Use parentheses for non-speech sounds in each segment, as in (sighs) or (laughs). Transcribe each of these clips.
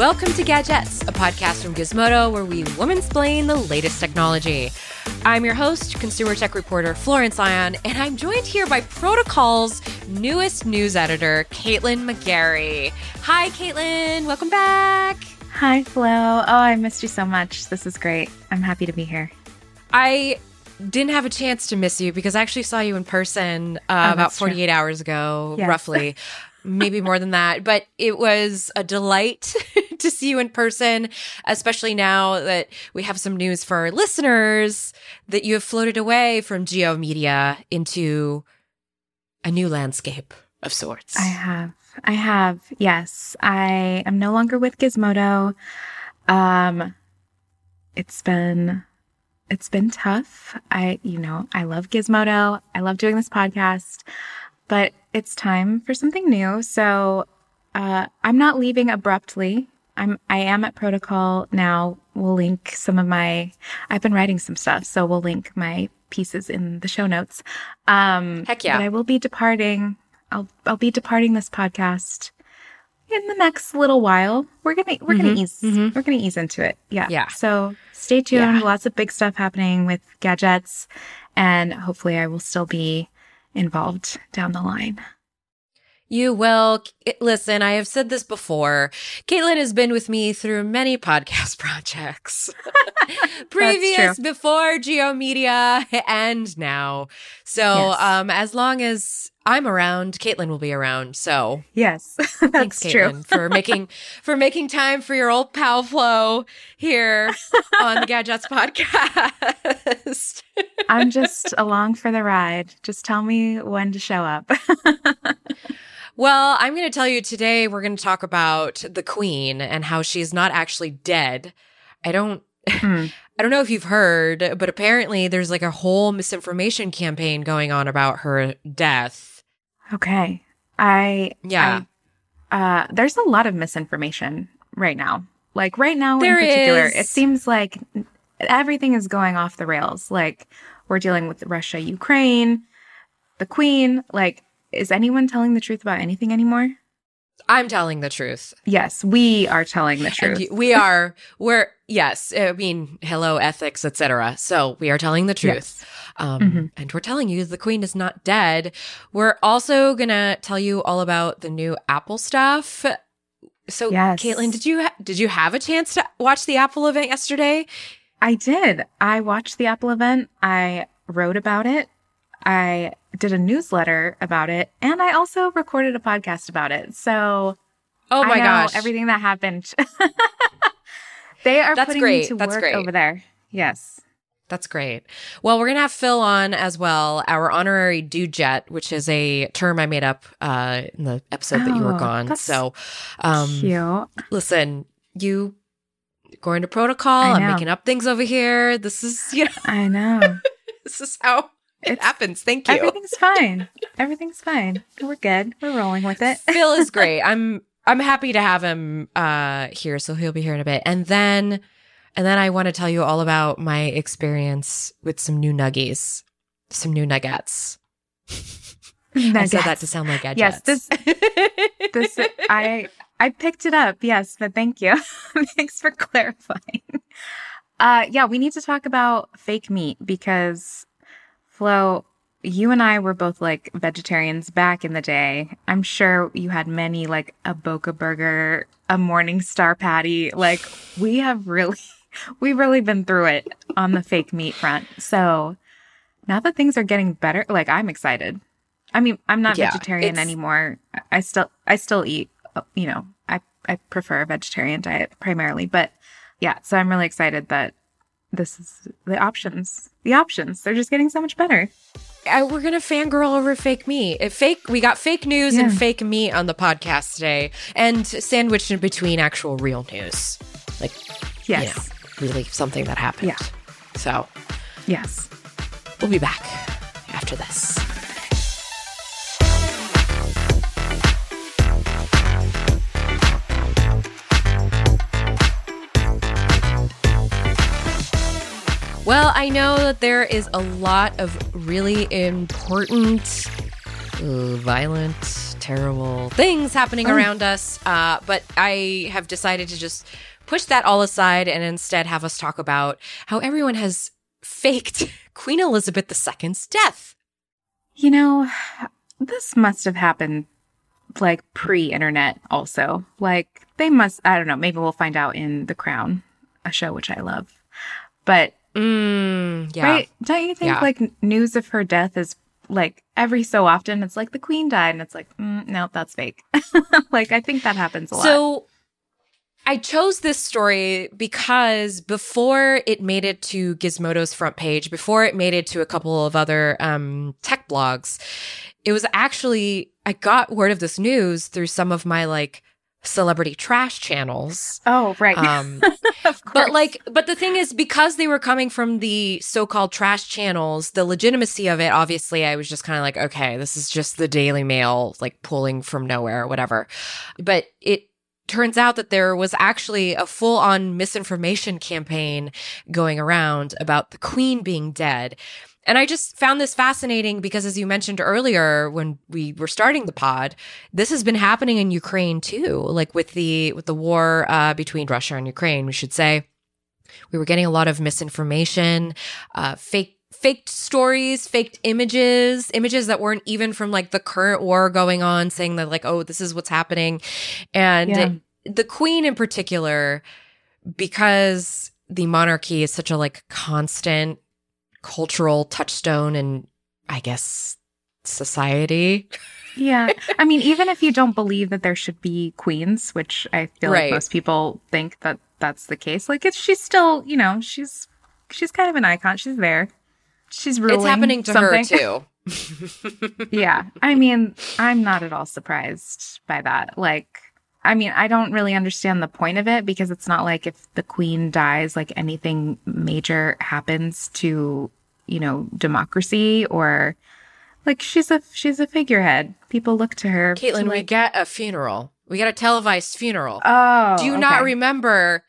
Welcome to Gadgettes, a podcast from Gizmodo where we woman-splain the latest technology. I'm your host, consumer tech reporter Florence Ion, and I'm joined here by Protocol's newest news editor, Caitlin McGarry. Hi, Caitlin. Welcome back. Hi, Flo. Oh, I missed you so much. This is great. I'm happy to be here. I didn't have a chance to miss you because I actually saw you in person uh, Oh, about 48 true. hours ago, Yes. roughly. (laughs) Maybe more than that, but it was a delight (laughs) to see you in person, especially now that we have some news for our listeners that you have floated away from G/O Media into a new landscape of sorts. I have. I have. Yes. I am no longer with Gizmodo. Um it's been it's been tough. I you know, I love Gizmodo. I love doing this podcast, but it's time for something new. So uh I'm not leaving abruptly. I'm I am at Protocol now. We'll link some of my I've been writing some stuff, so we'll link my pieces in the show notes. Um Heck yeah. But I will be departing. I'll I'll be departing this podcast in the next little while. We're gonna we're gonna Mhm, ease mhm. we're gonna ease into it. Yeah. Yeah. So stay tuned. Yeah. Lots of big stuff happening with gadgets, and hopefully I will still be involved down the line. You will. Listen, I have said this before. Caitlin has been with me through many podcast (laughs) projects. (laughs) Previous, before G/O Media, and now. So, Yes. um, as long as I'm around, Caitlin will be around. So, Yes, (laughs) that's thanks, true. Caitlin, for making for making time for your old pal Flo here (laughs) on the Gadgettes podcast. (laughs) I'm just along for the ride. Just tell me when to show up. Well, I'm going to tell you today we're going to talk about the queen and how she's not actually dead. I don't Hmm. I don't know if you've heard, but apparently there's like a whole misinformation campaign going on about her death. Okay. I Yeah. I, uh there's a lot of misinformation right now. Like right now There in particular, is. it seems like everything is going off the rails. Like we're dealing with Russia, Ukraine, the queen, like is anyone telling the truth about anything anymore? I'm telling the truth. Yes, we are telling the truth. we are we're yes, I mean, hello ethics, etc. So, we are telling the truth. Yes. Um, Mhm. And we're telling you the queen is not dead. We're also going to tell you all about the new Apple stuff. So, Yes. Caitlin, did you ha- did you have a chance to watch the Apple event yesterday? I did. I watched the Apple event. I wrote about it. I did a newsletter about it, and I also recorded a podcast about it. So Oh my I know gosh! everything that happened. (laughs) they are That's putting great. me to That's work great. over there. Yes. That's great. Well, we're gonna have Phil on as well, our honorary dude jet, which is a term I made up uh, in the episode that you were Oh, gone. that's So, um, Cute. listen, you going to protocol? I'm making up things over here. This is you know, I know. (laughs) this is how it happens. Thank you. Everything's fine. Everything's fine. We're good. We're rolling with it. Phil is (laughs) great. I'm I'm happy to have him uh here, so he'll be here in a bit. And then and then I want to tell you all about my experience with some new nuggies, some new nuggets. (laughs) I said that to sound like gadgets. Yes, this- this I I picked it up. Yes, but thank you. (laughs) Thanks for clarifying. Uh yeah, we need to talk about fake meat because Flo, you and I were both like vegetarians back in the day. I'm sure you had many like a Boca burger, a Morning Star patty. Like we have really (laughs) we've really been through it on the fake meat front. So now that things are getting better, like I'm excited. I mean, I'm not Yeah, vegetarian anymore. I- still I still eat, you know, I I prefer a vegetarian diet primarily, but yeah, so I'm really excited that this is the options. The options, they're just getting so much better. I, we're gonna fangirl over fake me. If fake, we got fake news and fake me on the podcast today, and sandwiched in between actual real news, like Yes. you know, really something that happened. Yeah. So Yes. we'll be back after this. Well, I know that there is a lot of really important, uh, violent terrible things happening Oh. around us. Uh, but I have decided to just push that all aside and instead have us talk about how everyone has faked (laughs) Queen Elizabeth II's death. You know, this must have happened like pre internet, also. Like, they must, I don't know, maybe we'll find out in The Crown, a show which I love. But, Mm, yeah. right? Don't you think Yeah. like news of her death is like every so often it's like the queen died and it's like, mm, no, that's fake. (laughs) like, I think that happens a lot. So I chose this story because before it made it to Gizmodo's front page, before it made it to a couple of other um, tech blogs, it was actually, I got word of this news through some of my like celebrity trash channels. oh, right. Um, (laughs) of course. but like, but the thing is, because they were coming from the so-called trash channels, the legitimacy of it, obviously, I was just kind of like, okay, this is just the Daily Mail, like pulling from nowhere or whatever. But it turns out that there was actually a full-on misinformation campaign going around about the Queen being dead. And I just found this fascinating because, as you mentioned earlier, when we were starting the pod, this has been happening in Ukraine too. Like with the with the war uh, between Russia and Ukraine, we should say, we were getting a lot of misinformation, uh, fake faked stories, faked images, images that weren't even from like the current war going on, saying that like, oh, this is what's happening, and Yeah. the Queen in particular, because the monarchy is such a like constant cultural touchstone and I guess society. Yeah. I mean, even if you don't believe that there should be queens, which I feel Right. like most people think that that's the case, like it's she's still, you know, she's she's kind of an icon. She's there. She's ruling it's happening to something. her too. (laughs) (laughs) yeah. I mean, I'm not at all surprised by that. Like I mean, I don't really understand the point of it because it's not like if the queen dies, like anything major happens to, you know, democracy or like she's a she's a figurehead. People look to her. to, Caitlin, we get a funeral. We got a televised funeral. Oh, Do you not remember?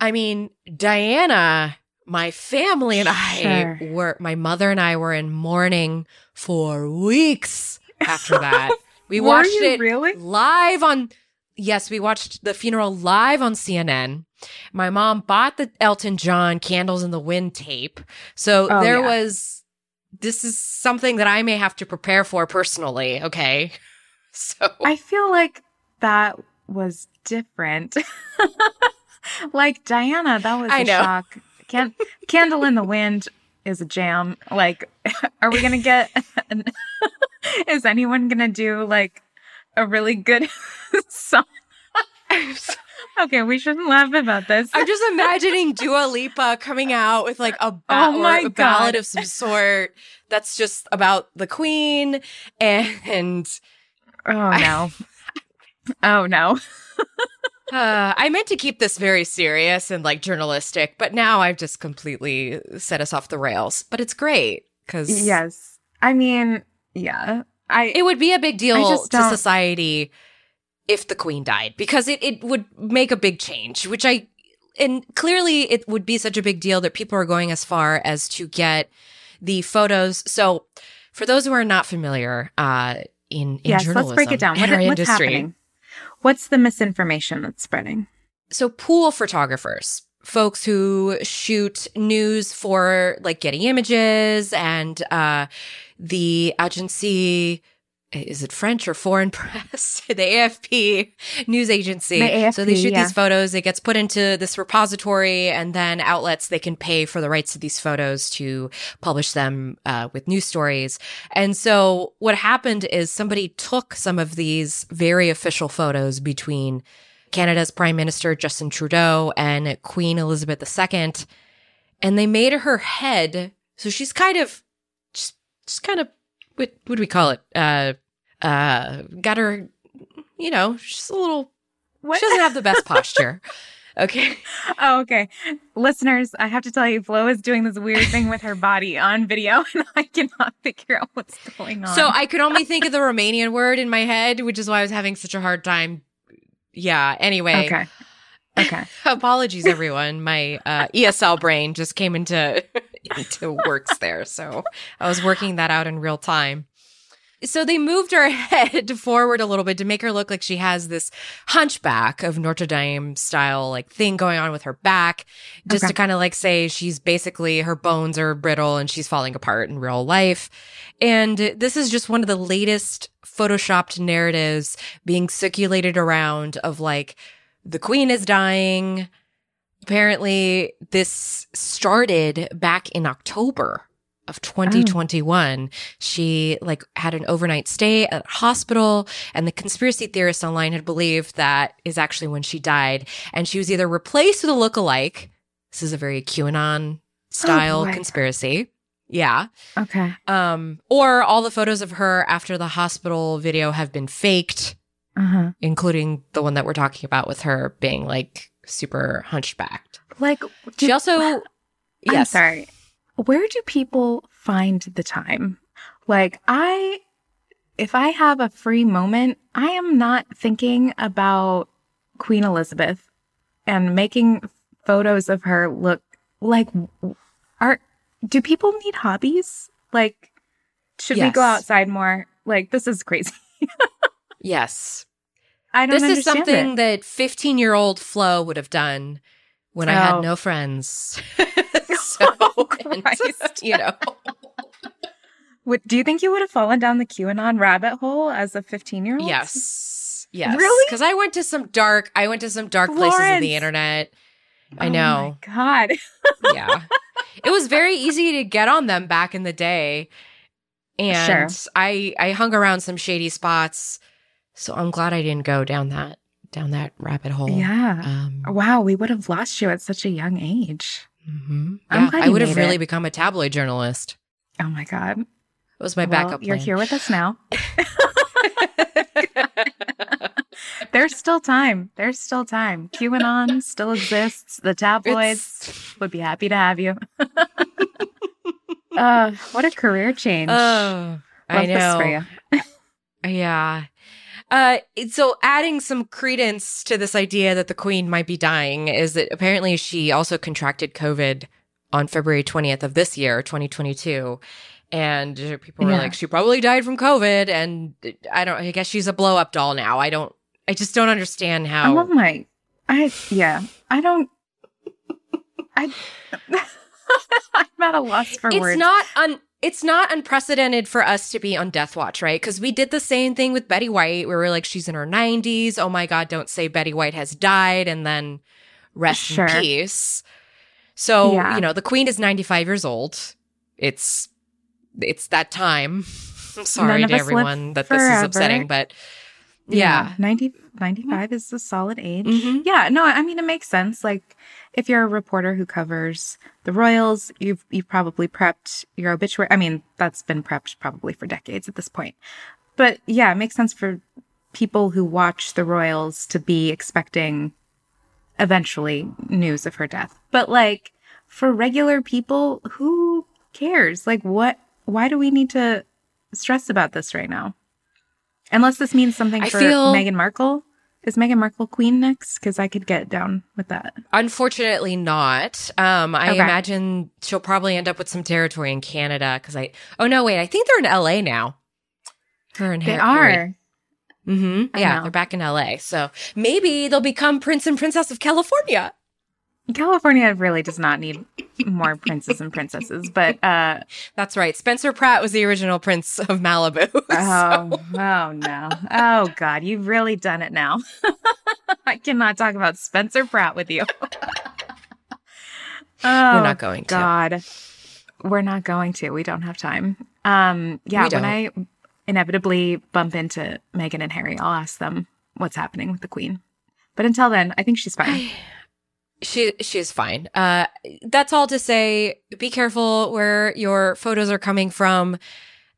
I mean, Diana, my family and Sure. I were, my mother and I were in mourning for weeks after that. (laughs) We watched it really? live on, yes, we watched the funeral live on CNN. My mom bought the Elton John Candles in the Wind tape. So Oh, there yeah. was, this is something that I may have to prepare for personally. Okay. (laughs) So. I feel like that was different. (laughs) like Diana, that was I a know. shock. Can- Candle in the Wind is a jam. Like, (laughs) are we gonna get? An- is anyone gonna do like a really good (laughs) song? (laughs) okay, we shouldn't laugh about this. I'm just imagining Dua Lipa coming out with like a, ba- Oh a ballad God. of some sort that's just about the queen and oh (laughs) no. oh no. uh, I meant to keep this very serious and like journalistic, but now I've just completely set us off the rails. But it's great because Yes. I mean, yeah. I it would be a big deal to society if the queen died because it, it would make a big change, which I and clearly it would be such a big deal that people are going as far as to get the photos. So for those who are not familiar, uh, in, in yes, journalism, let's break it down. What, what's industry, happening? What's the misinformation that's spreading? so pool photographers folks who shoot news for like getty images and uh the agency is it french or foreign (laughs) press (laughs) the afp news agency The so they shoot yeah. these photos it gets put into this repository and then outlets they can pay for the rights to these photos to publish them uh, with news stories and so what happened is somebody took some of these very official photos between Canada's Prime Minister Justin Trudeau and Queen Elizabeth II, and they made her head. So she's kind of, just, kind of, what would we call it? Uh, uh, got her, you know, she's a little. What? She doesn't have the best (laughs) posture. Okay. Oh, okay. Listeners, I have to tell you, Flo is doing this weird thing with her body on video, (laughs) and I cannot figure out what's going on. So I could only think of the Romanian word in my head, which is why I was having such a hard time. Yeah. Anyway. okay. Okay. (laughs) Apologies, everyone. My uh, ESL brain just came into (laughs) into works there, so I was working that out in real time. So they moved her (laughs) head forward a little bit to make her look like she has this hunchback of Notre Dame style like thing going on with her back, just Okay. to kind of like say she's basically her bones are brittle and she's falling apart in real life. And this is just one of the latest photoshopped narratives being circulated around of like the queen is dying. Apparently, this started back in October of 2021. She like had an overnight stay at a hospital and the conspiracy theorists online had believed that is actually when she died and she was either replaced with a look-alike. This is a very QAnon style boy. conspiracy. Yeah. Okay. Um or all the photos of her after the hospital video have been faked, Uh huh. including the one that we're talking about with her being like super hunchbacked. Like, She do- also I'm sorry. Where do people find the time? Like, I, if I have a free moment, I am not thinking about Queen Elizabeth and making photos of her look like, are, do people need hobbies? Like, should we go outside more? Like, this is crazy. (laughs) Yes. I don't This is something that 15 year old Flo would have done when I Oh. had no friends. (laughs) (laughs) so, Oh, (laughs) and, you know, Would, do you think you would have fallen down the QAnon rabbit hole as a 15 year old? yes. Yes. Really? Because I went to some dark, I went to some dark places of the internet. I Oh know. my God. yeah. It was very easy to get on them back in the day. And Sure. I I hung around some shady spots. So I'm glad I didn't go down that down that rabbit hole. Yeah. Um, Wow, we would have lost you at such a young age. mhm. I'm Yeah, I would have really it. become a tabloid journalist. Oh my God. it was my Well, backup You're here with us now. (laughs) There's still time. There's still time. QAnon still exists. The tabloids It's- would be happy to have you. (laughs) uh, what a career change. Oh, I Love this know. for you. Yeah. Uh, so adding some credence to this idea that the queen might be dying is that apparently she also contracted COVID on February 20th of this year, 2022. And people were Yeah. like, she probably died from COVID. And I don't, I guess she's a blow up doll now. I don't, I just don't understand how. Oh my. I, yeah. I don't. I. (laughs) I'm at a loss for it's words. It's not un it's not unprecedented for us to be on death watch, right? Because we did the same thing with Betty White, where we're like, she's in her 90s. Oh my God, don't say Betty White has died and then rest Sure. in peace. So, Yeah. you know, the queen is 95 years old. It's it's that time. (laughs) I'm sorry to everyone that this is upsetting, but yeah. 90, 95 is a solid age. Mhm. Yeah, no, I mean it makes sense. Like if you're a reporter who covers the Royals, you've you've probably prepped your obituary. I mean, that's been prepped probably for decades at this point. But yeah, it makes sense for people who watch the Royals to be expecting eventually news of her death. But like for regular people, who cares? Like what why do we need to stress about this right now? Unless this means something I for feel- Meghan Markle. Is Meghan Markle queen next? Because I could get down with that. Unfortunately, not. Um, I Okay. imagine she'll probably end up with some territory in Canada because I. Oh no, wait! I think they're in LA now. Her and They Har- are. Mm-hmm. I Yeah, know. they're back in LA, so maybe they'll become Prince and Princess of California. California really does not need more princes and princesses, but uh That's right. Spencer Pratt was the original Prince of Malibu. (laughs) oh, oh no. Oh god, you've really done it now. (laughs) I cannot talk about Spencer Pratt with you. (laughs) oh, We're not going to. God. We're not going to. We don't have time. Um yeah, when I inevitably bump into Meghan and Harry, I'll ask them what's happening with the queen. But until then, I think she's fine. (sighs) (sighs) (sighs) She she's fine. Uh, that's all to say. Be careful where your photos are coming from.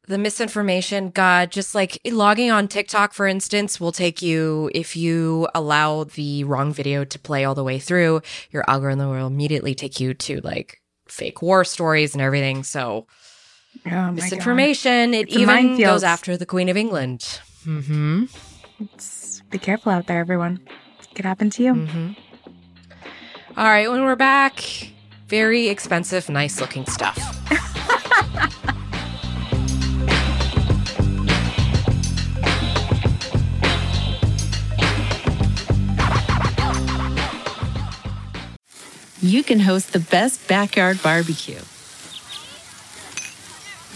The misinformation, God, just like logging on TikTok, for instance, will take you if you allow the wrong video to play all the way through. Your algorithm will immediately take you to like fake war stories and everything. So Oh my God. misinformation. It It's even goes after the Queen of England. Mm-hmm. It's- be careful out there, everyone. It could happen to you. hmm all right, when we're back, very expensive, nice looking stuff. you can host the best backyard barbecue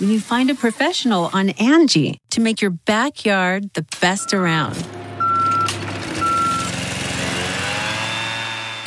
when you find a professional on Angie to make your backyard the best around.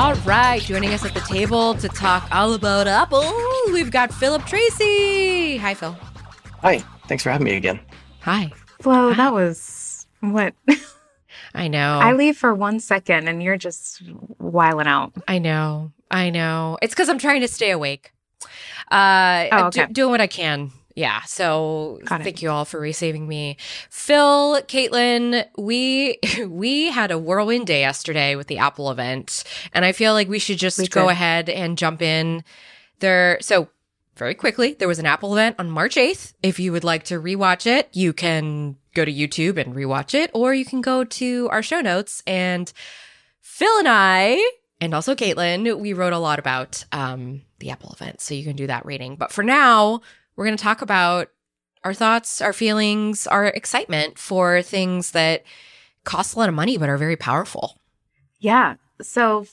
All right, joining us at the table to talk all about Apple, we've got Philip Tracy. Hi, Phil. Hi, thanks for having me again. Hi. Flo, that was what? (laughs) I know. I leave for one second and you're just wiling out. I know. I know. It's because I'm trying to stay awake. Uh, Oh, I'm do- okay. doing what I can. Yeah. So Got it. thank you all for receiving me. Phil, Caitlin, we (laughs) we had a whirlwind day yesterday with the Apple event, and I feel like we should just We go ahead and jump in there. So very quickly, there was an Apple event on March 8th. If you would like to rewatch it, you can go to YouTube and rewatch it, or you can go to our show notes and Phil and I, and also Caitlin, we wrote a lot about um, the Apple event, so you can do that reading. But for now, we're going to talk about our thoughts, our feelings, our excitement for things that cost a lot of money but are very powerful. Yeah. So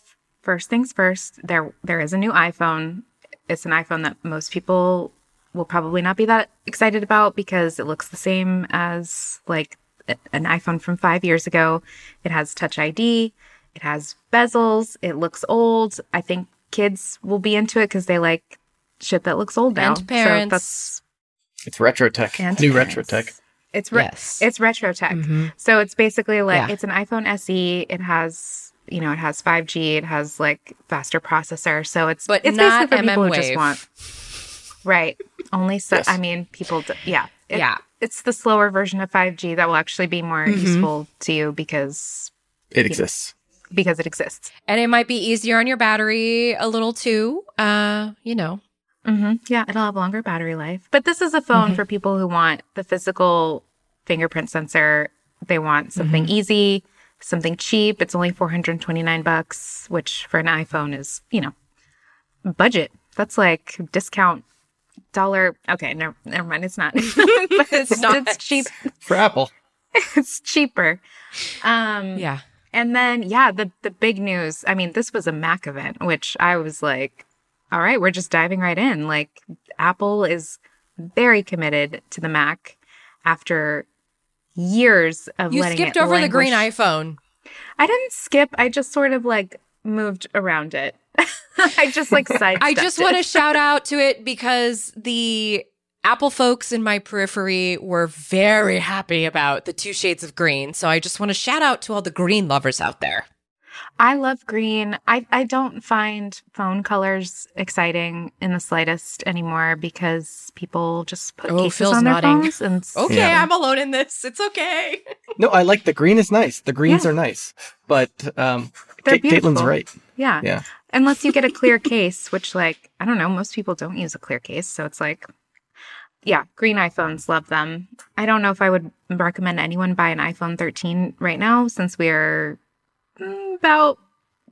first things first, there there is a new iPhone. It's an iPhone that most people will probably not be that excited about because it looks the same as like an iPhone from 5 years ago. It has touch ID, it has bezels, it looks old. I think kids will be into it cuz they like shit that looks old now. And parents. So that's It's retro tech, and new parents. retro tech. It's re- Yes. it's retro tech. Mhm. So it's basically like Yeah. it's an iPhone SE. It has you know it has 5G. It has like faster processor. So it's But it's not basically for people who just want right. Only so Yes. I mean people. Do, yeah. It- Yeah. It's the slower version of 5G that will actually be more Mhm. useful to you because It exists. because it exists. And it might be easier on your battery a little too. Uh, you know. Hmm Yeah, it'll have longer battery life. But this is a phone Mhm. for people who want the physical fingerprint sensor. They want something Mm-hmm. easy, something cheap. It's only 429 bucks, which for an iPhone is, you know, budget. That's like discount dollar. Okay, never, never mind. It's not. (laughs) but it's, It's (laughs) not. it's cheap. For Apple. (laughs) It's cheaper. Um, Yeah. and then, yeah, the the big news. I mean, this was a Mac event, which I was like, all right, we're just diving right in. Like, Apple is very committed to the Mac after years of You letting skipped over the green iPhone. I didn't skip. I just sort of like moved around it. (laughs) I just like side. (laughs) I just want to shout out to it because the Apple folks in my periphery were very happy about the two shades of green. So I just want to shout out to all the green lovers out there. I love green. I I don't find phone colors exciting in the slightest anymore because people just put Oh, cases Phil's on their nodding. phones and Okay, Yeah. I'm alone in this. It's okay. No, I like the green is nice. The greens Yeah. are nice. But um They're Caitlin's right. yeah. Yeah. Unless you get a clear case, which like I don't know, most people don't use a clear case, so it's like yeah, green iPhones love them. I don't know if I would recommend anyone buy an iPhone 13 right now since we're mm, about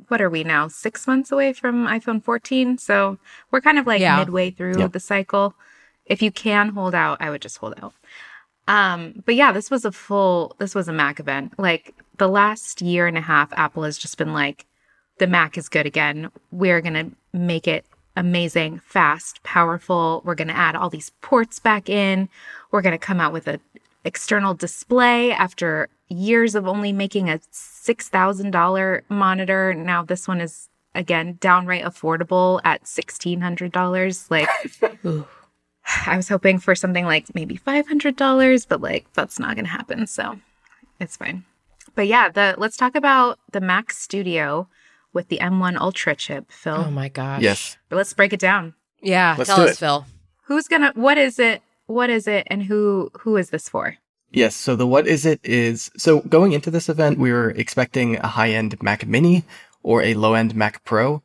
what are we now? 6 months away from iPhone 14, so we're kind of like Yeah. midway through Yeah. the cycle. If you can hold out, I would just hold out. Um, but yeah, this was a full this was a Mac event. Like the last year and a half Apple has just been like the Mac is good again. We're going to make it amazing, fast, powerful. We're going to add all these ports back in. We're going to come out with a external display after years of only making a $6,000 monitor. Now this one is again downright affordable at $1,600. Like (laughs) Ooh. (sighs) I was hoping for something like maybe $500, but like that's not going to happen. So it's fine. But yeah, the let's talk about the Mac Studio with the M1 Ultra chip, Phil. Oh my gosh. Yes. But let's break it down. Yeah. Let's tell do us, it. Phil. Who's gonna? What is it? What is it? And who who is this for? Yes. So the what is it is so going into this event, we were expecting a high end Mac Mini or a low end Mac Pro.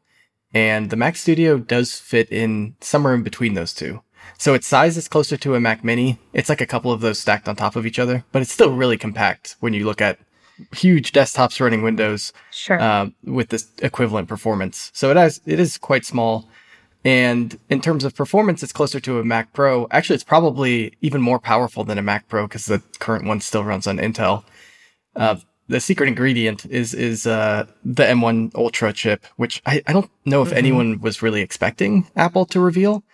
and the Mac Studio does fit in somewhere in between those two. So its size is closer to a Mac Mini. It's like a couple of those stacked on top of each other, but it's still really compact when you look at huge desktops running Windows Sure. uh, with this equivalent performance. So it has it is quite small. And in terms of performance, it's closer to a Mac Pro. Actually, it's probably even more powerful than a Mac Pro because the current one still runs on Intel. Uh, the secret ingredient is is uh, the M1 Ultra chip, which I, I don't know if anyone was really expecting Apple to reveal.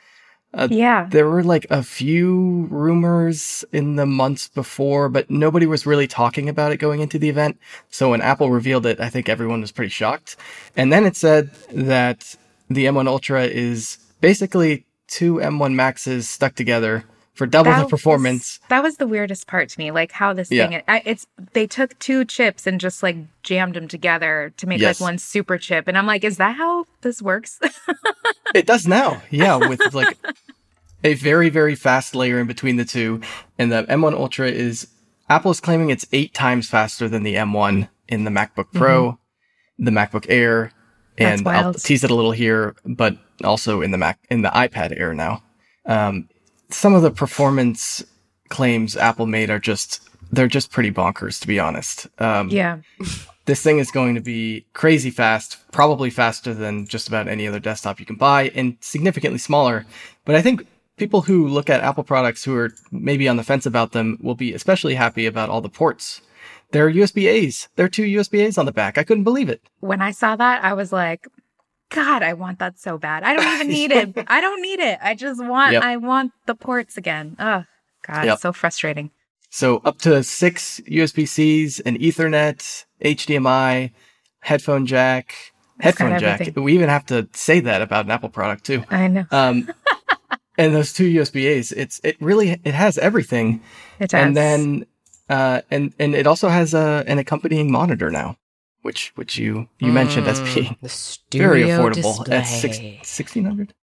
yeah. There were like a few rumors in the months before, but nobody was really talking about it going into the event. So when Apple revealed it, I think everyone was pretty shocked. And then it said that the M1 Ultra is basically two M1 Maxes stuck together for double That the was- performance. that was the weirdest part to me, like how this Yeah. thing. I, it's they took two chips and just like jammed them together to make Yes. like one super chip, and I'm like, is that how this works? (laughs) It does now. Yeah, with like a very, very fast layer in between the two. And the M1 Ultra is, Apple is claiming it's eight times faster than the M1 in the MacBook Pro, mm-hmm. the MacBook Air, and I'll tease it a little here, but also in the Mac, in the iPad Air now. Um, some of the performance claims Apple made are just, they're just pretty bonkers, to be honest. Um, yeah. (laughs) this thing is going to be crazy fast, probably faster than just about any other desktop you can buy and significantly smaller. But I think people who look at Apple products who are maybe on the fence about them will be especially happy about all the ports. There are USB A's. There are two USB A's on the back. I couldn't believe it. When I saw that, I was like, God, I want that so bad. I don't even need it. (laughs) I don't need it. I just want. Yep. I want the ports again. Oh God, Yep. so frustrating. So up to six USB C's, an Ethernet, HDMI, headphone jack, got headphone jack. everything. We even have to say that about an Apple product too. I know Um, (laughs) and those two USB A's, it's it really it has everything. it does. and then uh and and it also has a an accompanying monitor now which which you you mentioned as Mm, being the (laughs) very affordable display. at six, 1600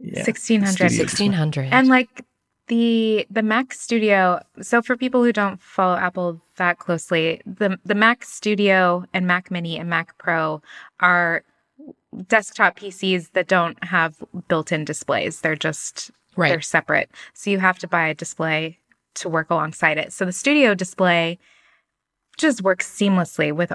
yeah sixteen hundred. Sixteen hundred. And like the the Mac Studio. So for people who don't follow Apple that closely, the the Mac Studio and Mac Mini and Mac Pro are desktop PCs that don't have built-in displays. They're just right. they're separate. So you have to buy a display to work alongside it. So the Studio display just works seamlessly with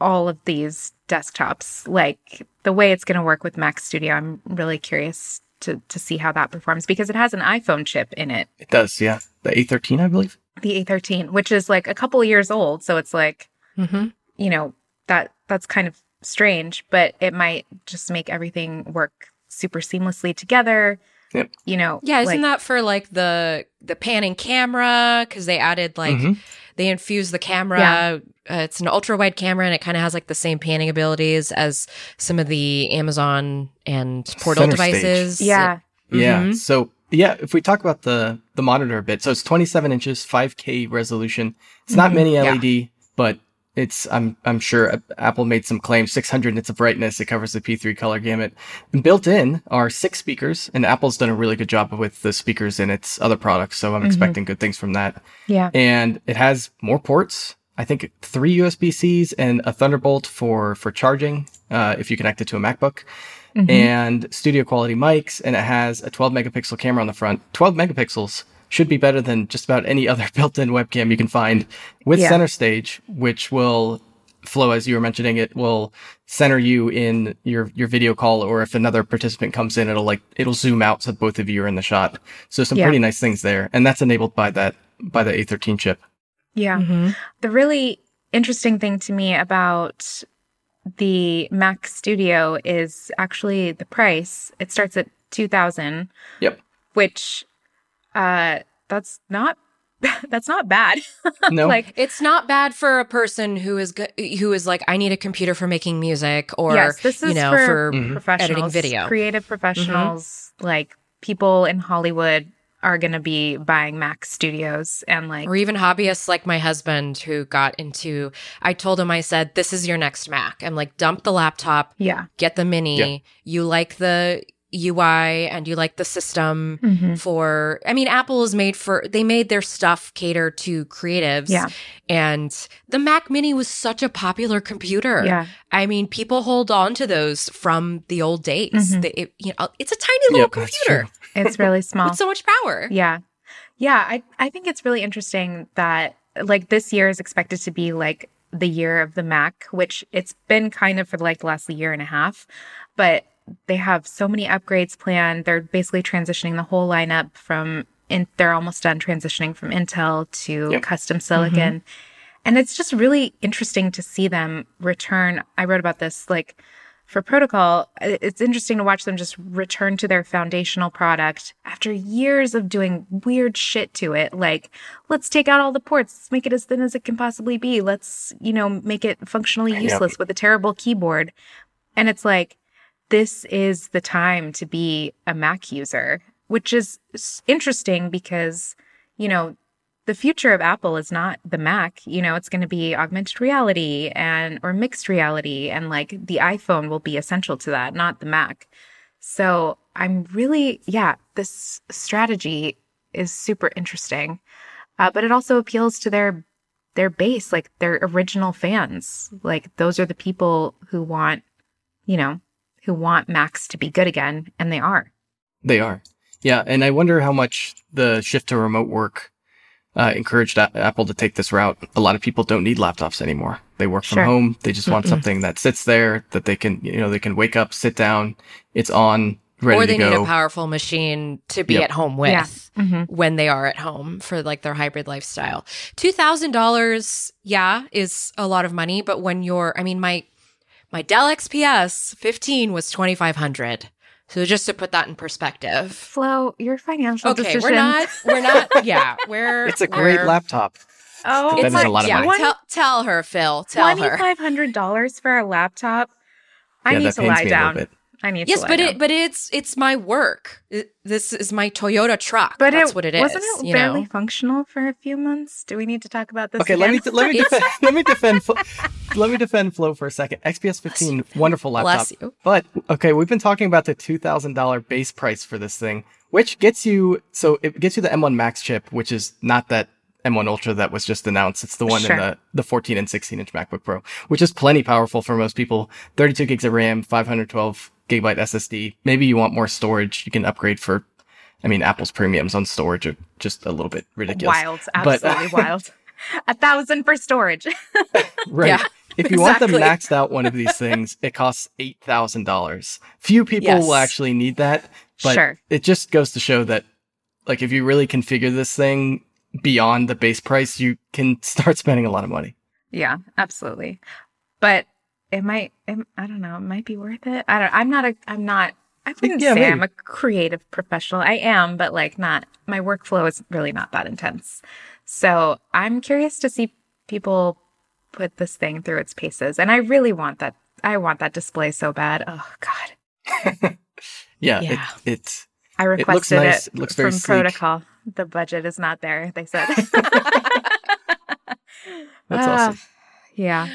all of these desktops. Like the way it's going to work with Mac Studio, I'm really curious to to see how that performs because it has an iPhone chip in it, it does yeah the a13 i believe the A13, which is like a couple of years old. So it's like hmm you know that that's kind of strange, but it might just make everything work super seamlessly together. Yep. You know, Yeah, isn't like- that for like the the panning camera? Because they added like Mhm. they infused the camera. Yeah. Uh, it's an ultra wide camera, and it kind of has like the same panning abilities as some of the Amazon and Portal Center stage. devices. yeah, yeah Mhm. so yeah if we talk about the the monitor a bit so it's 27 inches 5k resolution it's not Mhm. mini Yeah. led but it's i'm i'm sure apple made some claims 600 nits of brightness it covers the p3 color gamut and built in are six speakers and apple's done a really good job with the speakers in its other products so i'm Mhm. expecting good things from that yeah. and it has more ports. I think three USB Cs and a Thunderbolt for for charging uh, if you connect it to a MacBook, Mhm. and studio quality mics, and it has a 12 megapixel camera on the front. 12 megapixels should be better than just about any other (laughs) built-in webcam you can find with Yeah. center stage, which will Flo as you were mentioning it will center you in your your video call or if another participant comes in it'll like it'll zoom out so both of you are in the shot so some Yeah. pretty nice things there and that's enabled by that by the a13 chip yeah. Mhm. The really interesting thing to me about the Mac Studio is actually the price. It starts at 2000, Yep. which uh that's not (laughs) that's not bad. (laughs) No. like It's not bad for a person who is go- who is like, I need a computer for making music, or yes, this is you know, for, for Mhm. professionals, editing video. creative professionals, like people in Hollywood are going to be buying Mac Studios and like or even hobbyists like my husband who got into. I told him, I said, "This is your next Mac." I'm like, dump the laptop, yeah, get the mini. Yeah. You like the UI and you like the system Mhm. for I mean Apple is made for they made their stuff cater to creatives. Yeah. And the Mac Mini was such a popular computer. Yeah. I mean, people hold on to those from the old days. Mhm. They- it- you know, it's a tiny little Yep, computer (laughs) It's really small. with so much power. Yeah. Yeah. I, I think it's really interesting that like this year is expected to be like the year of the Mac, which it's been kind of for like the last year and a half. But they have so many upgrades planned. They're basically transitioning the whole lineup from in they're almost done transitioning from Intel to Yep. custom silicon. Mm-hmm. And it's just really interesting to see them return. I wrote about this like for protocol, it's interesting to watch them just return to their foundational product after years of doing weird shit to it. Like, let's take out all the ports, let's make it as thin as it can possibly be. Let's, you know, make it functionally Yep. useless with a terrible keyboard. And it's like, this is the time to be a Mac user, which is interesting because, you know, the future of Apple is not the Mac. You know, it's going to be augmented reality and or mixed reality and like the iPhone will be essential to that, not the Mac. So, I'm really yeah, this strategy is super interesting. Uh, but it also appeals to their their base, like their original fans. Like those are the people who want, you know, who want Macs to be good again, and they are. They are. Yeah, and I wonder how much the shift to remote work uh, encouraged a- Apple to take this route. A lot of people don't need laptops anymore. They work from home. They just want Mm-mm. something that sits there that they can, you know, they can wake up, sit down, it's on, ready or they need go. a powerful machine to be Yep. at home with. Yeah. Mm-hmm. when they are at home for like their hybrid lifestyle. $2,000, yeah, is a lot of money, but when you're, I mean, my, my Dell XPS 15 was 2,500. So just to put that in perspective. Flo, your financial Okay, decisions. we're not, we're not, (laughs) yeah, we're, it's a great we're- laptop. Oh, That is my- a lot of yeah, money. Tell, tell her, Phil. Tell her. Twenty-five hundred dollars for a laptop. I yeah, need that to pains lie me a down. Little bit. I need Yes, to but down. it, but it's, it's my work. It- this is my Toyota truck. But That's it what it is. wasn't it you barely know? functional for a few months. Do we need to talk about this? Okay, let me again? let me (laughs) defend, let me defend Flo- let me defend Flo for a second. XPS 15, wonderful laptop. Bless you. But okay, we've been talking about the two thousand dollar base price for this thing, which gets you so it gets you the M1 Max chip, which is not that M1 Ultra that was just announced. It's the one Sure. in the the 14 and 16 inch MacBook Pro, which is plenty powerful for most people. 32 gigs of RAM, 512 gigabyte SSD. Maybe you want more storage, you can upgrade for. I mean, Apple's premiums on storage are just a little bit ridiculous. wild, But- absolutely uh, wild. A thousand for storage. (laughs) Right. Yeah, if you want the maxed out one of these things, it costs eight thousand dollars. Few people Yes. will actually need that, but Sure. it just goes to show that, like, if you really configure this thing beyond the base price, you can start (laughs) spending a lot of money. Yeah, absolutely. But it might. It, I don't know. It might be worth it. I don't. I'm not a. I'm not. I wouldn't Yeah, say maybe. I'm a creative professional. I am, but like not. My workflow is really not that intense. So I'm curious to see people put this thing through its paces, and I really want that. I want that display so bad. Oh God. Yeah, (laughs) Yeah. It, it's I requested it, nice. It very from sleek. protocol. The budget is not there. They said. (laughs) that's (laughs) Ah, awesome. Yeah.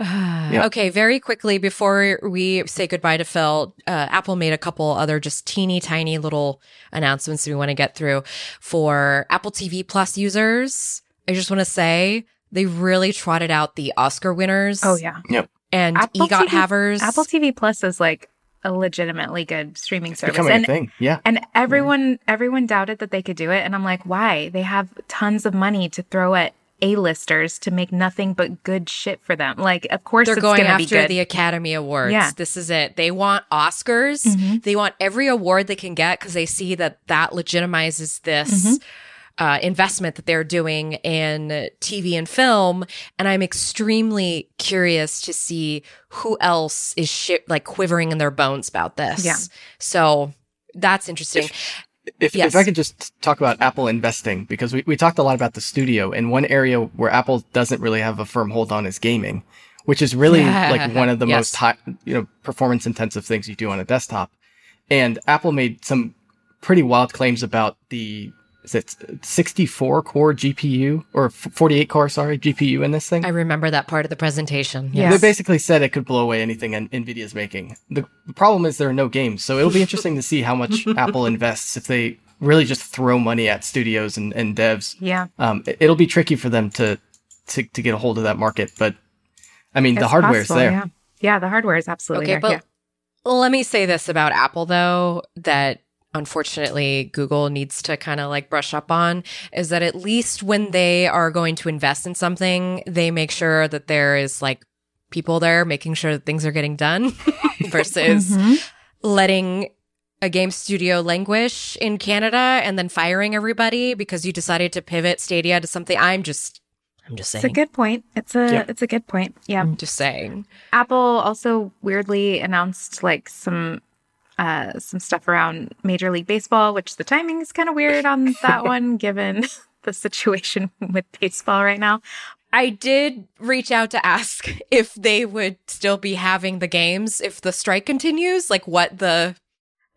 Yeah. (sighs) Okay, very quickly before we say goodbye to Phil, uh, Apple made a couple other just teeny tiny little announcements we want to get through for Apple TV Plus users. I just want to say they really trotted out the Oscar winners. Oh yeah. Yep. And Apple EGOT TV havers. Apple TV Plus is like a legitimately good streaming It's service. becoming And a thing. Yeah. and everyone everyone doubted that they could do it and I'm like, "Why? They have tons of money to throw at A-listers to make nothing but good shit for them." Like, of course They're it's going after the Academy Awards. Yeah. This is it. They want Oscars. Mhm. They want every award they can get because they see that that legitimizes this Mm-hmm. uh, investment that they're doing in TV and film. And I'm extremely curious to see who else is shi- like quivering in their bones about this. Yeah. So that's interesting. If, Yes. if I could just talk about Apple investing, because we, we talked a lot about the studio, and one area where Apple doesn't really have a firm hold on is gaming, which is really like (laughs) one of the Yes. most high, you know, performance intensive things you do on a desktop. And Apple made some pretty wild claims about the is it 64 core GPU or 48 core, sorry, GPU in this thing. I remember that part of the presentation. Yeah. They basically said it could blow away anything N- Nvidia's making. The, the problem is there are no games, so it'll be interesting to see how much (laughs) Apple invests if they really just throw money at studios and, and devs. Yeah. Um, it, will be tricky for them to, to to get a hold of that market, but I mean the It's hardware's possible, there. Yeah. yeah, the hardware is absolutely Okay, there. but yeah. let me say this about Apple though that unfortunately Google needs to kind of like brush up on is that at least when they are going to invest in something, they make sure that there is like people there making sure that things are getting done (laughs) versus Mhm. letting a game studio languish in Canada and then firing everybody because you decided to pivot Stadia to something. I'm just, I'm just saying. It's a good point. It's a Yeah. it's a good point. Yeah. I'm just saying. Apple also weirdly announced like some uh some stuff around Major League Baseball, which the timing is kind of weird on that (laughs) one given (laughs) the situation with baseball right now. I did reach out to ask if they would still be having the games if the strike continues, like what the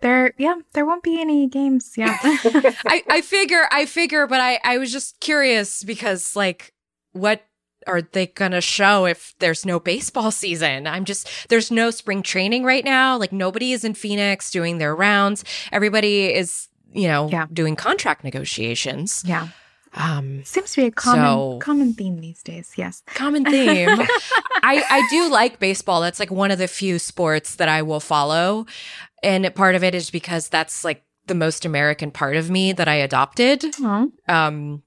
There yeah, there won't be any games. Yeah. (laughs) I, I figure I figure, but I, I was just curious because like what are they gonna show if there's no baseball (laughs) season? I'm just there's no spring training right now. Like nobody is in Phoenix doing their rounds. Everybody is, you know, Yeah. doing contract negotiations. yeah. Um Seems to be a common So- common theme these days. Yes. common theme. (laughs) I, I do like baseball. That's like one of the few sports that I will follow. And part of it is because that's like the most American part of me that I adopted. Oh, Um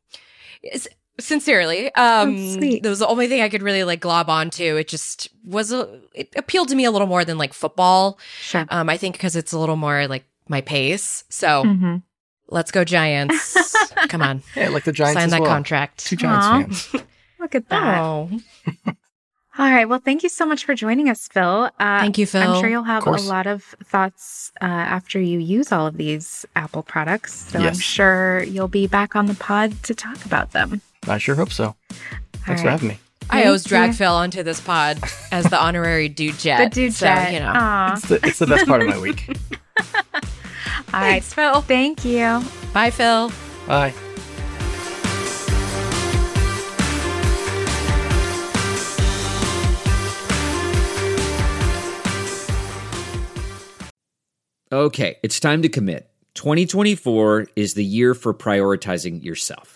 is- sincerely. Um That's sweet. that was the only thing I could really like glob onto. It just was a it appealed to me a little more than like football. sure. Um I think because it's a little more like my pace. So Mhm. let's go Giants. (laughs) Come on. Yeah, like the Giants Sign as that well. contract. Two Giants Aw. fans. (laughs) Look at that. Oh, (laughs) All right. Well, thank you so much for joining us, Phil. Uh, thank you, Phil. I'm sure you'll have a lot of thoughts uh, after you use all of these Apple products. So I'm sure you'll be back on the pod to talk about them. I sure hope so. Thanks for having me. I Thank always drag you. Phil onto this pod as the honorary dude (laughs) jet. The dude so, jet. you know. It's the, it's the best part of my week. (laughs) (laughs) All right. Thanks, Phil. Thank you. Bye, Phil. Bye. Okay, it's time to commit. 2024 is the year for prioritizing yourself.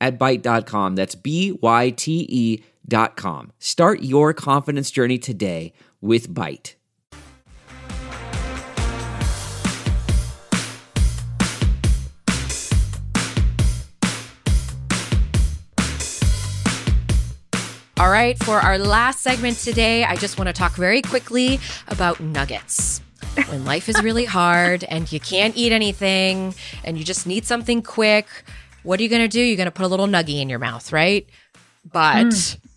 at Byte.com. That's B-Y-T-E dot com. Start your confidence journey today with Byte. All right, for our last segment today, I just want to talk very quickly about nuggets. When life is really hard and you can't eat anything and you just need something quick, what are you going to do? You're going to put a little nuggie in your mouth, right? But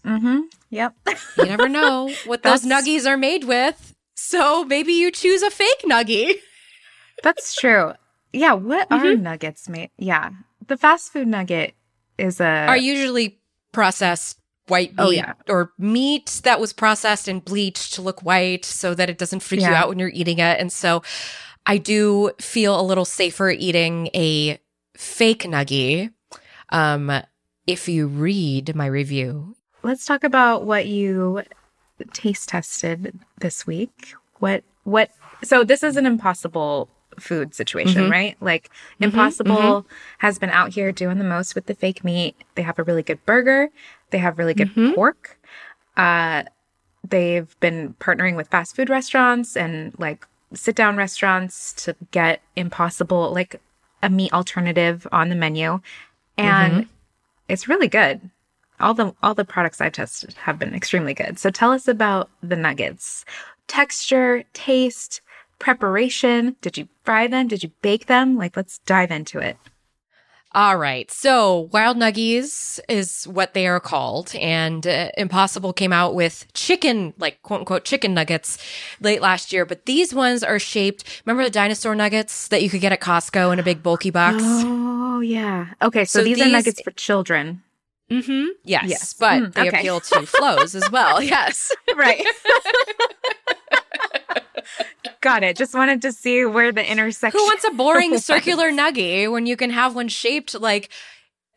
Mm-hmm. Yep. you never know (laughs) what those nuggies are made with. So maybe you choose a fake nuggie. (laughs) That's true. Yeah. What are nuggets made? Yeah. The fast food nugget is a. Are usually processed white meat Oh, yeah. or meat that was processed and bleached to look white so that it doesn't freak you out when you're eating it. And so I do feel a little safer eating a fake nuggie. Um, if you read my review, Let's talk about what you taste tested this week. What what so this is an impossible food situation, Mhm. right? Like Mhm, Impossible has been out here doing the most with the fake meat. They have a really good burger. They have really good Mhm. pork. Uh they've been partnering with fast food restaurants and like sit down restaurants to get Impossible like a meat alternative on the menu. And mm-hmm. it's really good all the all the products I've tested have been extremely good. So tell us about the nuggets. Texture, taste, preparation. Did you fry them? Did you bake them? Like let's dive into it. All right. So, Wild Nuggies is what they are called. And uh, Impossible came out with chicken, like quote unquote chicken nuggets late last year. But these ones are shaped. Remember the dinosaur nuggets that you could get at Costco in a big bulky box? Oh, yeah. Okay, so, So these, are nuggets for children. Mm-hmm. Yes. Yes. But Mm, they okay. appeal to flows as well. (laughs) Yes. Right. (laughs) (laughs) Got it. Just wanted to see where the intersection. Who wants a boring (laughs) was. circular nuggie when you can have one shaped like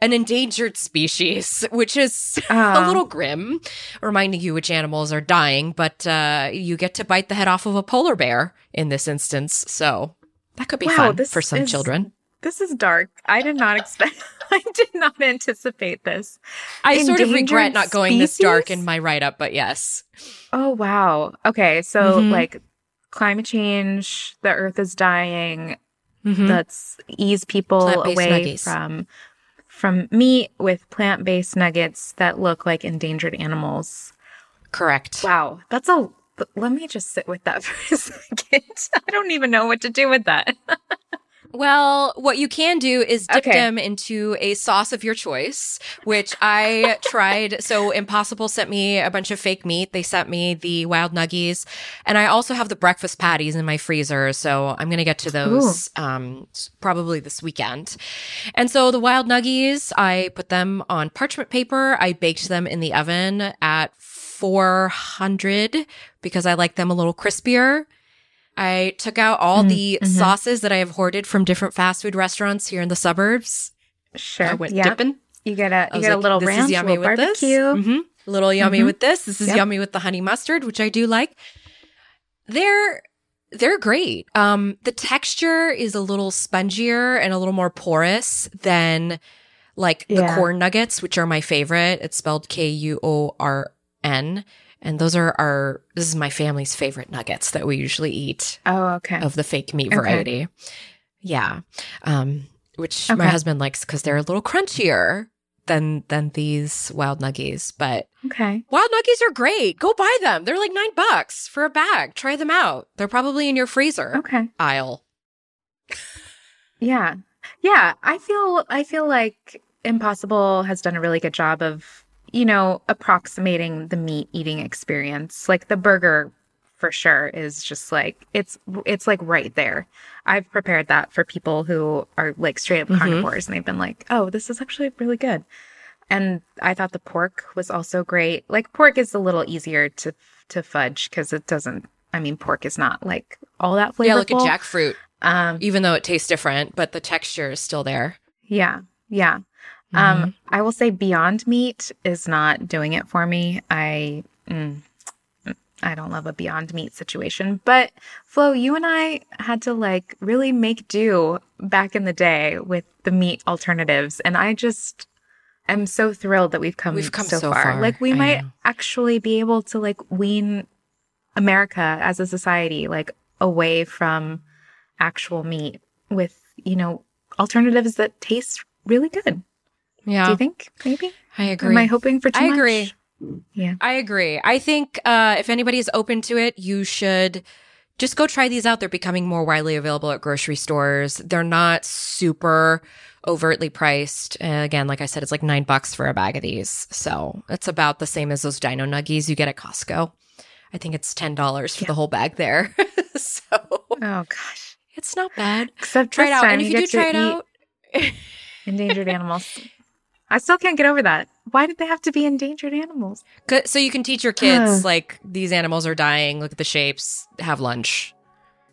an endangered species, which is a Uh, little grim, reminding you which animals are dying, but uh, you get to bite the head off of a polar bear in this instance. So that could be Wow, fun for some is- children. This is dark. I did not expect. (laughs) I did not anticipate this. I sort of regret not going this dark in my write up, but yes. Oh wow. Okay, so Mhm. like climate change, the earth is dying. Mhm. Let's ease people away nuggies. from from meat with plant-based nuggets that look like endangered animals. Correct. Wow, that's a. Let me just sit with that (laughs) for a second. I don't even know what to do with that. (laughs) Well, what you can do is dip Okay. them into a sauce of your choice, which I (laughs) tried. So Impossible sent me a bunch of fake meat. They sent me the wild nuggies, and I also have the breakfast patties in my freezer. So I'm gonna get to those um, probably this weekend. And so the wild nuggies, I put them on parchment paper. I baked them in the oven at 400 because I like them a little crispier. I took out all the mhm. sauces that I have hoarded from different fast food restaurants here in the suburbs. Sure. I went yeah. dipping. You get a I you was get a little this ranch, is yummy little with barbecue. this. Mhm. A little yummy Mhm. with this. This is Yep. yummy with the honey mustard, which I do like. They're they're great. Um, the texture is a little spongier and a little more porous than like the Quorn nuggets, which are my favorite. It's spelled K U O R N. And those are our, this is my family's favorite nuggets that we usually eat Oh, okay. of the fake meat Okay. variety. Yeah. Um, which my husband likes because they're a little crunchier than than these wild nuggies. But Okay. wild nuggies are great. Go buy them. They're like nine bucks for a bag. Try them out. They're probably in your freezer Okay. aisle. Yeah. Yeah, I feel I feel like Impossible has done a really good job of, you know, approximating the meat eating experience. Like the burger for sure is just like it's it's like right there. I've prepared that for people who are like straight up Mhm. carnivores and they've been like, "Oh, this is actually really good." And I thought the pork was also great. Like pork is a little easier to to fudge cuz it doesn't I mean pork is not like all that flavorful. Yeah, like a jackfruit, Um even though it tastes different, but the texture is still there. Yeah. Yeah. Mm-hmm. Um, I will say Beyond Meat is not doing it for me. I mm, I don't love a Beyond Meat situation. But Flo, you and I had to like really make do back in the day with the meat alternatives, and I just am so thrilled that we've come We've come so, so far. far. Like we I might know. actually be able to like wean America as a society like away from actual meat with you know alternatives that taste really good. Yeah, Do you think maybe? I agree. Am I hoping for too I much? agree. Yeah. I agree. I think uh, if anybody is open to it, you should just go try these out. They're becoming more widely available at grocery stores. They're not super overtly priced. Uh, again, like I said, it's like nine bucks for a bag of these. So it's about the same as those dino nuggies you get at Costco. I think it's $10 for the whole bag there. (laughs) so Oh gosh. it's not bad. Except Try it out. And if you get do try it eat out, (laughs) endangered animals. I still can't get over that. Why did they have to be endangered animals? So you can teach your kids (sighs) like these animals are dying. Look at the shapes. Have lunch.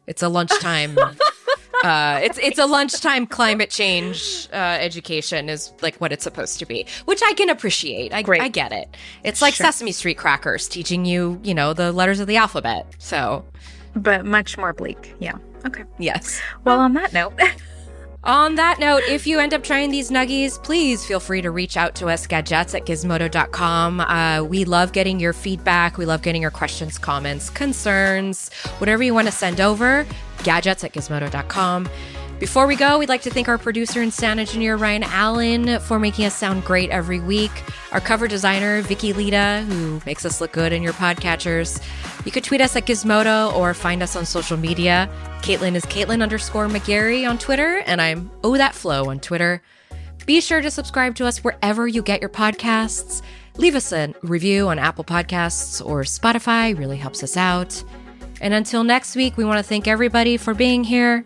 It's a lunchtime. (laughs) uh, it's it's a lunchtime climate change uh, education is like what it's supposed to be, which I can appreciate. I Great. I get it. It's like Sure. Sesame Street crackers teaching you, you know, the letters of the alphabet. So But much more bleak. Yeah. Okay. yes. Well, on that note, (laughs) On that note, if you end up trying these nuggies, please feel free to reach out to us, gadgettes at gizmodo.com. Uh, we love getting your feedback. We love getting your questions, comments, concerns, whatever you want to send over, gadgettes at gizmodo.com. Before we go, we'd like to thank our producer and sound engineer, Ryan Allen, for making us sound great every week. Our cover designer, Vicky Lita, who makes us look good in your podcatchers. You could tweet us at Gizmodo or find us on social media. Caitlin is Caitlin underscore McGarry on Twitter, and I'm Oh That Flo on Twitter. Be sure to subscribe to us wherever you get your podcasts. Leave us a review on Apple Podcasts or Spotify, really helps us out. And until next week, we want to thank everybody for being here,